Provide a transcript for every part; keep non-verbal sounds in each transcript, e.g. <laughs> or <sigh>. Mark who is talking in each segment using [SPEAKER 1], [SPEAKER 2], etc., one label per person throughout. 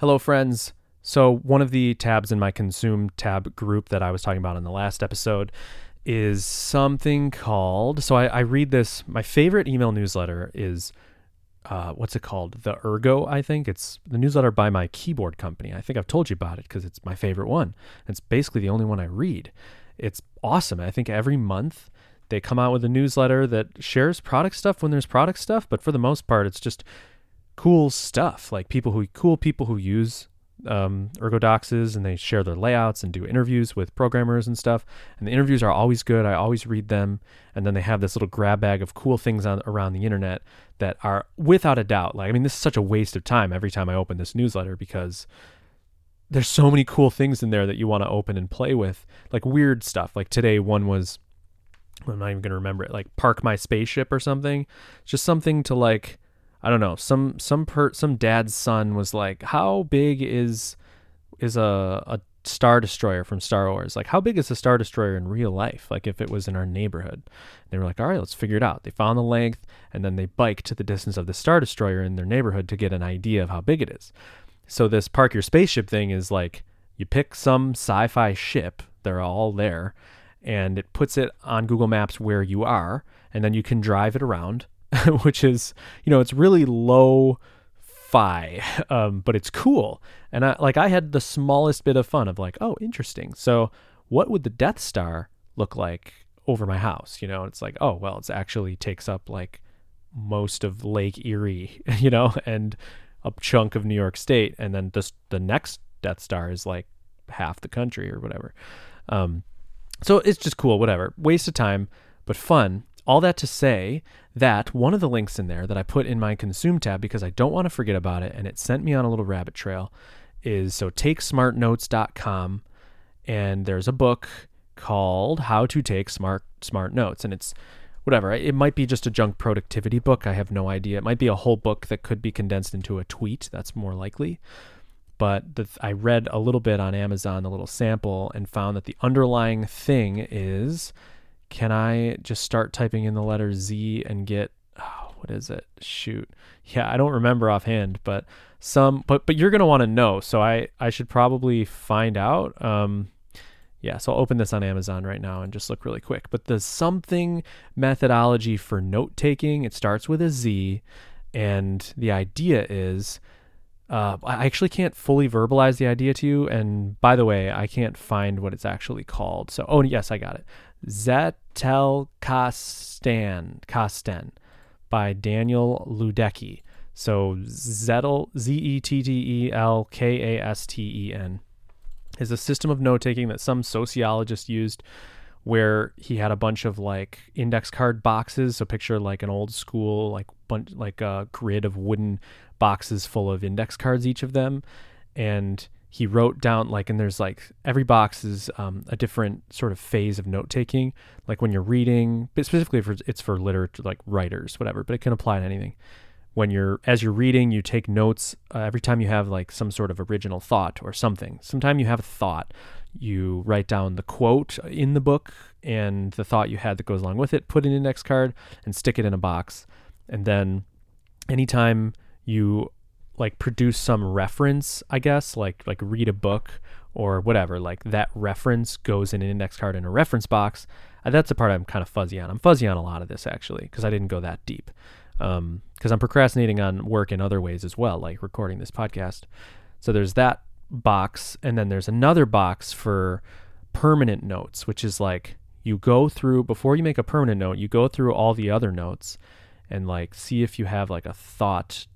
[SPEAKER 1] Hello, friends. So, one of the tabs in my consume tab group that I was talking about in the last episode is something called. So, I, I read this. My favorite email newsletter is uh, what's it called? The Ergo, I think. It's the newsletter by my keyboard company. I think I've told you about it because it's my favorite one. It's basically the only one I read. It's awesome. I think every month they come out with a newsletter that shares product stuff when there's product stuff, but for the most part, it's just cool stuff. Like people who cool people who use um, Ergodoxes and they share their layouts and do interviews with programmers and stuff. And the interviews are always good. I always read them. And then they have this little grab bag of cool things on around the internet that are without a doubt. Like I mean, this is such a waste of time every time I open this newsletter because there's so many cool things in there that you want to open and play with, like weird stuff. Like today, one was I'm not even gonna remember it, like park my spaceship or something. Just something to like I don't know. Some some per some dad's son was like, "How big is is a a star destroyer from Star Wars? Like, how big is a star destroyer in real life? Like, if it was in our neighborhood?" And they were like, "All right, let's figure it out." They found the length, and then they biked to the distance of the star destroyer in their neighborhood to get an idea of how big it is. So this park your spaceship thing is like you pick some sci-fi ship. They're all there, and it puts it on Google Maps where you are, and then you can drive it around <laughs> which is you know it's really low fi um, but it's cool. And I, like i had the smallest bit of fun of like oh interesting. So what would the death star look like over my house? You know it's like oh well it's actually takes up like most of lake erie <laughs> you know and a chunk of new york state. And then just the next death star is like half the country or whatever. Um, so it's just cool whatever. Waste of time but fun all that to say that one of the links in there that I put in my consume tab because I don't want to forget about it and it sent me on a little rabbit trail is so takesmartnotes.com and there's a book called How to Take Smart Smart Notes and it's whatever it might be just a junk productivity book I have no idea. It might be a whole book that could be condensed into a tweet that's more likely but the, I read a little bit on Amazon a little sample and found that the underlying thing is can I just start typing in the letter Z and get oh, what is it? Shoot. Yeah, I don't remember offhand, but some but but you're going to want to know. So I I should probably find out. Um yeah, so I'll open this on Amazon right now and just look really quick. But the something methodology for note taking, it starts with a Z and the idea is uh, I actually can't fully verbalize the idea to you. And by the way, I can't find what it's actually called. So, oh, yes, I got it. Zettelkasten Kasten by Daniel Luedtke. So Zettel Z E T T E L K A S T E N is a system of note taking that some sociologist used where he had a bunch of like index card boxes. So picture like an old school like bunch like a grid of wooden boxes full of index cards, each of them, and he wrote down like and there's like every box is um, a different sort of phase of note taking. Like when you're reading but specifically for it's for literature like writers whatever but it can apply to anything. When you're as you're reading you take notes uh, every time you have like some sort of original thought or something. Sometime you have a thought. You write down the quote in the book and the thought you had that goes along with it put an index card and stick it in a box. And then anytime you like produce some reference, I guess, like like read a book or whatever, like that reference goes in an index card in a reference box. And that's the part I'm kind of fuzzy on. I'm fuzzy on a lot of this actually because I didn't go that deep. Because um, I'm procrastinating on work in other ways as well, like recording this podcast. So there's that box, and then there's another box for permanent notes, which is like you go through before you make a permanent note, you go through all the other notes and like see if you have like a thought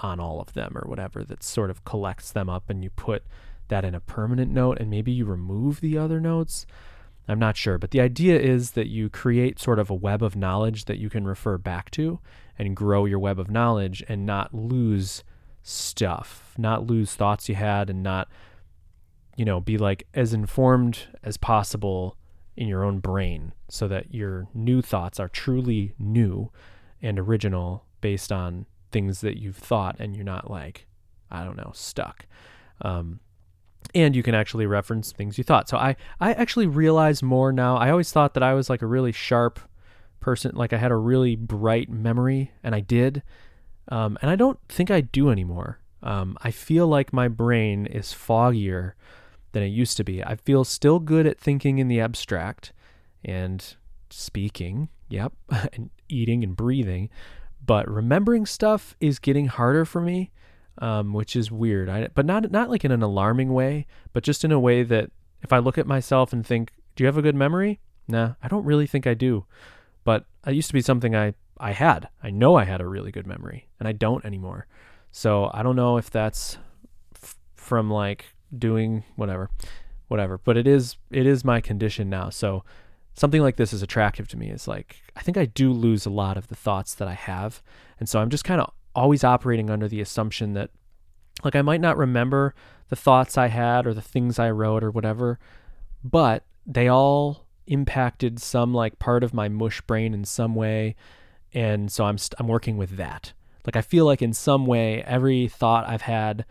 [SPEAKER 1] on all of them or whatever that sort of collects them up and you put that in a permanent note and maybe you remove the other notes. I'm not sure, but the idea is that you create sort of a web of knowledge that you can refer back to and grow your web of knowledge and not lose stuff, not lose thoughts you had and not you know, be like as informed as possible in your own brain so that your new thoughts are truly new and original based on things that you've thought and you're not like, I don't know, stuck. Um, and you can actually reference things you thought. So I, I actually realize more now. I always thought that I was like a really sharp person, like I had a really bright memory, and I did. Um, and I don't think I do anymore. Um, I feel like my brain is foggier than it used to be. I feel still good at thinking in the abstract and speaking, yep, <laughs> and eating and breathing, but remembering stuff is getting harder for me, um, which is weird. I, but not not like in an alarming way, but just in a way that if I look at myself and think, "Do you have a good memory?" Nah, I don't really think I do. But it used to be something I I had. I know I had a really good memory, and I don't anymore. So I don't know if that's f- from like doing whatever, whatever. But it is it is my condition now. So something like this is attractive to me. is like I think I do lose a lot of the thoughts that I have, and so I'm just kind of always operating under the assumption that like I might not remember the thoughts I had or the things I wrote or whatever, but they all impacted some like part of my mush brain in some way, and so I'm st- I'm working with that. Like I feel like in some way every thought I've had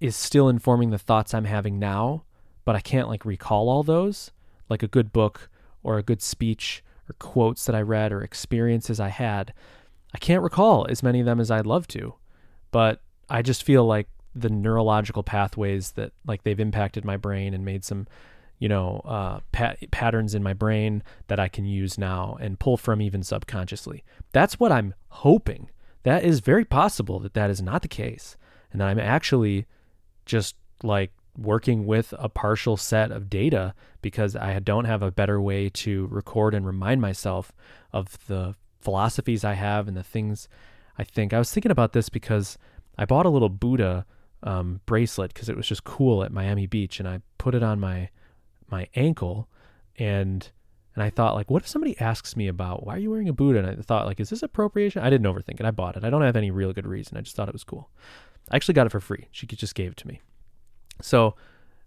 [SPEAKER 1] is still informing the thoughts I'm having now, but I can't like recall all those. Like a good book or a good speech or quotes that I read or experiences I had, I can't recall as many of them as I'd love to. But I just feel like the neurological pathways that like they've impacted my brain and made some you know uh, pat- patterns in my brain that I can use now and pull from even subconsciously. That's what I'm hoping. That is very possible that that is not the case, and that I'm actually just like working with a partial set of data because I don't have a better way to record and remind myself of the philosophies I have and the things I think. I was thinking about this because I bought a little Buddha um, bracelet because it was just cool at Miami Beach, and I put it on my my ankle, and and I thought like, what if somebody asks me about why are you wearing a Buddha? And I thought like, is this appropriation? I didn't overthink it. I bought it. I don't have any real good reason. I just thought it was cool. I actually got it for free. She just gave it to me. So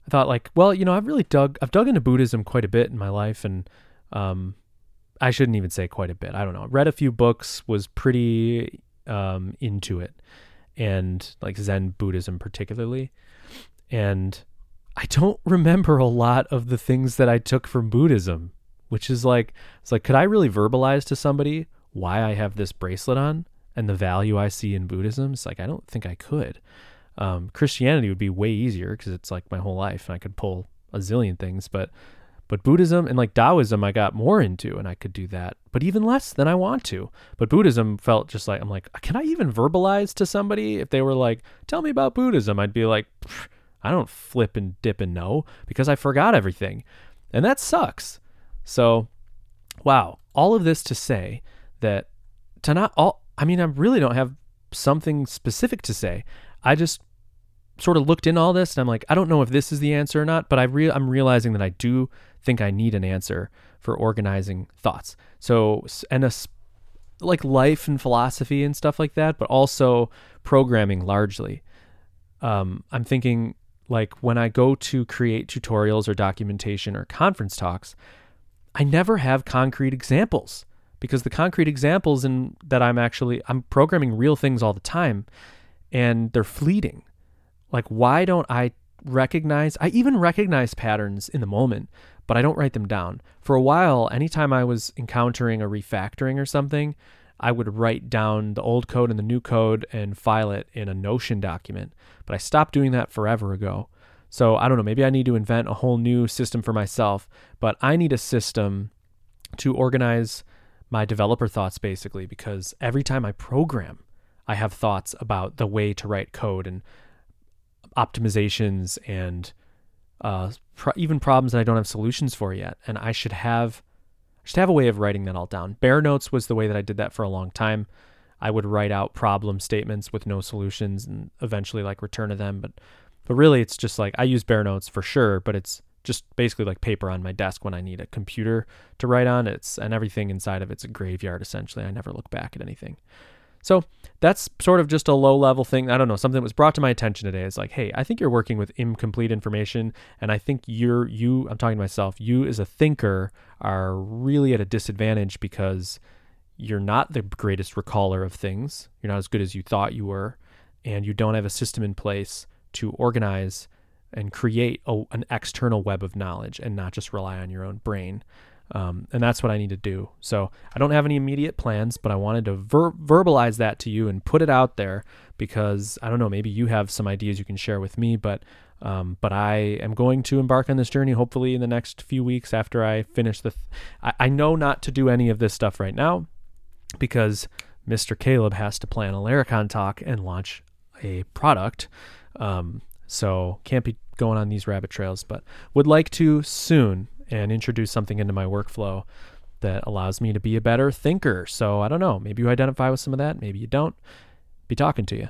[SPEAKER 1] I thought like, well, you know, I've really dug I've dug into Buddhism quite a bit in my life and um I shouldn't even say quite a bit. I don't know. Read a few books, was pretty um into it and like Zen Buddhism particularly. And I don't <laughs> remember a lot of the things that I took from Buddhism, which is like it's like could I really verbalize to somebody why I have this bracelet on and the value I see in Buddhism? It's like I don't think I could. Um, Christianity would be way easier because it's like my whole life and I could pull a zillion things, but but Buddhism and like Taoism I got more into and I could do that, but even less than I want to. But Buddhism felt just like I'm like, can I even verbalize to somebody if they were like, "Tell me about Buddhism?" I'd be like, I don't flip and dip and know because I forgot everything. And that sucks. So, wow, all of this to say that to not all I mean, I really don't have something specific to say. I just sort of looked in all this and I'm like, I don't know if this is the answer or not, but I re- I'm realizing that I do think I need an answer for organizing thoughts. So, and a, like life and philosophy and stuff like that, but also programming largely. Um, I'm thinking like when I go to create tutorials or documentation or conference talks, I never have concrete examples because the concrete examples in that I'm actually I'm programming real things all the time and they're fleeting. Like, why don't I recognize? I even recognize patterns in the moment, but I don't write them down. For a while, anytime I was encountering a refactoring or something, I would write down the old code and the new code and file it in a Notion document. But I stopped doing that forever ago. So I don't know, maybe I need to invent a whole new system for myself, but I need a system to organize my developer thoughts basically because every time I program, I have thoughts about the way to write code and optimizations and uh, pro- even problems that I don't have solutions for yet. And I should have I should have a way of writing that all down. Bear notes was the way that I did that for a long time. I would write out problem statements with no solutions and eventually like return to them. But but really it's just like I use Bear notes for sure, but it's just basically like paper on my desk when I need a computer to write on. It's and everything inside of it's a graveyard essentially. I never look back at anything. So that's sort of just a low level thing. I don't know, something that was brought to my attention today is like, hey, I think you're working with incomplete information. And I think you're, you, I'm talking to myself, you as a thinker are really at a disadvantage because you're not the greatest recaller of things. You're not as good as you thought you were. And you don't have a system in place to organize and create a, an external web of knowledge and not just rely on your own brain. Um, and that's what I need to do. So I don't have any immediate plans, but I wanted to ver- verbalize that to you and put it out there because I don't know, maybe you have some ideas you can share with me, but um, but I am going to embark on this journey hopefully in the next few weeks after I finish the. Th- I, I know not to do any of this stuff right now because Mr. Caleb has to plan a Laracon talk and launch a product. Um, so can't be going on these rabbit trails, but would like to soon and introduce something into my workflow that allows me to be a better thinker. So I don't know. Maybe you identify with some of that. Maybe you don't. Be talking to you.